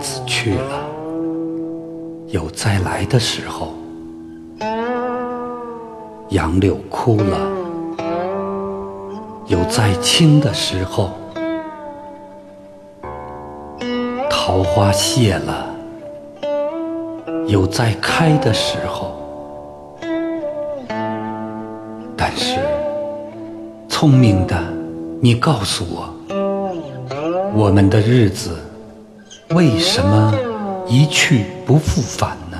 子去了，有再来的时候；杨柳枯了，有再青的时候；桃花谢了，有再开的时候。但是，聪明的你告诉我，我们的日子。为什么一去不复返呢？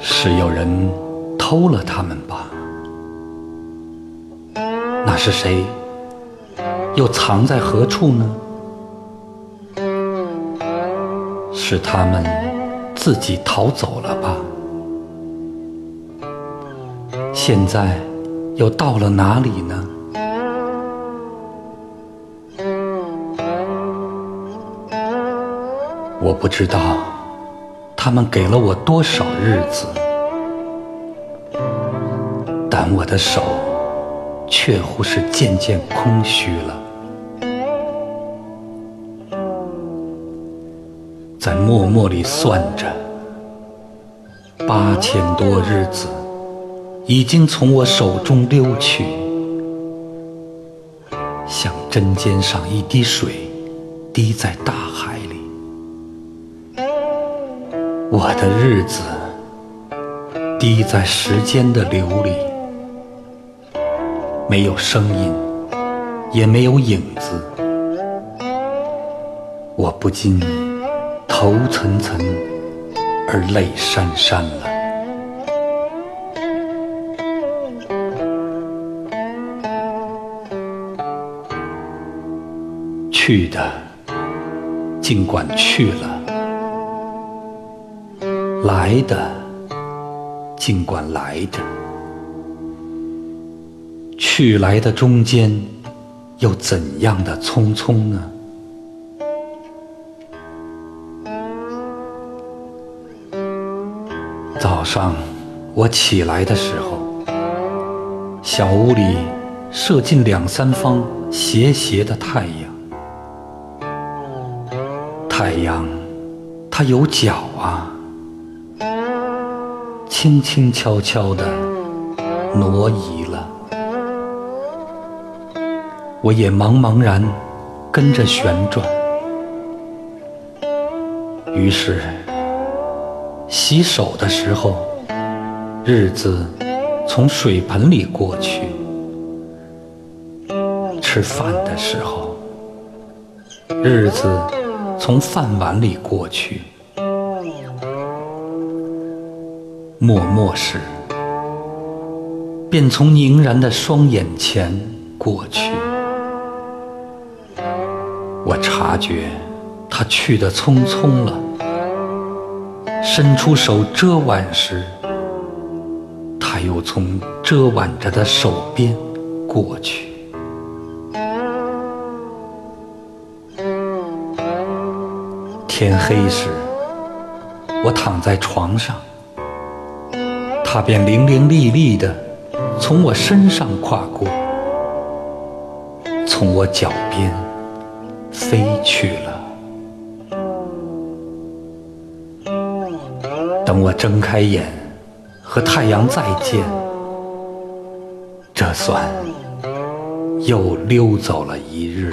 是有人偷了他们吧？那是谁？又藏在何处呢？是他们自己逃走了吧？现在又到了哪里呢？我不知道他们给了我多少日子，但我的手却乎是渐渐空虚了。在默默里算着，八千多日子已经从我手中溜去，像针尖上一滴水，滴在大海。我的日子滴在时间的流里，没有声音，也没有影子。我不禁头涔涔而泪潸潸了。去的，尽管去了。来的，尽管来着；去来的中间，又怎样的匆匆呢？早上我起来的时候，小屋里射进两三方斜斜的太阳。太阳，它有脚啊！轻轻悄悄地挪移了，我也茫茫然跟着旋转。于是，洗手的时候，日子从水盆里过去；吃饭的时候，日子从饭碗里过去。默默时，便从凝然的双眼前过去。我察觉他去的匆匆了，伸出手遮挽时，他又从遮挽着的手边过去。天黑时，我躺在床上。他便伶伶俐俐地从我身上跨过，从我脚边飞去了。等我睁开眼和太阳再见，这算又溜走了一日。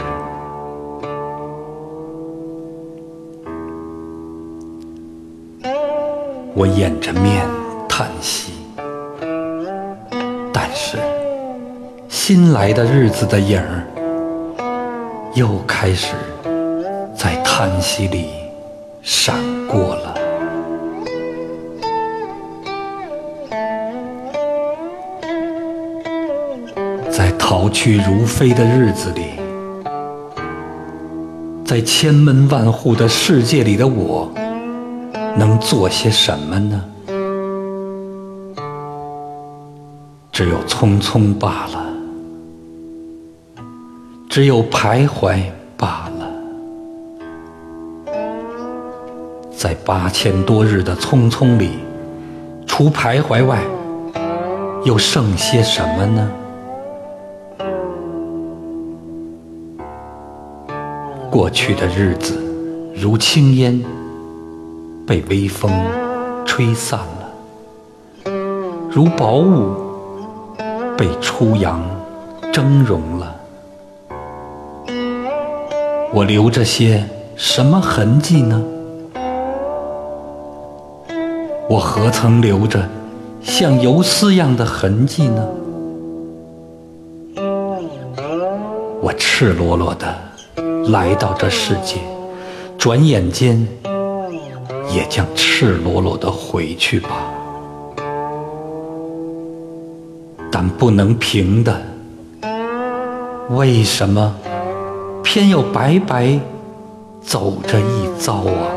我掩着面叹息。但是新来的日子的影儿，又开始在叹息里闪过了。在逃去如飞的日子里，在千门万户的世界里的我，能做些什么呢？只有匆匆罢了。只有徘徊罢了，在八千多日的匆匆里，除徘徊外，又剩些什么呢？过去的日子如轻烟，被微风吹散了；如薄雾，被初阳蒸融了。我留着些什么痕迹呢？我何曾留着像游丝样的痕迹呢？我赤裸裸的来到这世界，转眼间也将赤裸裸的回去吧。不能平的，为什么偏要白白走这一遭啊？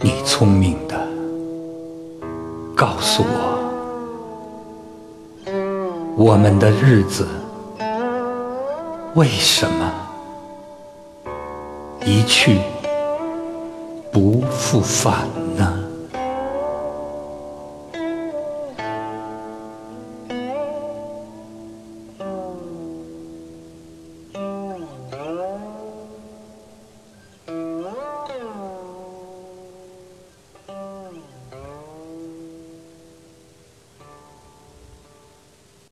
你聪明的，告诉我。我们的日子为什么一去不复返？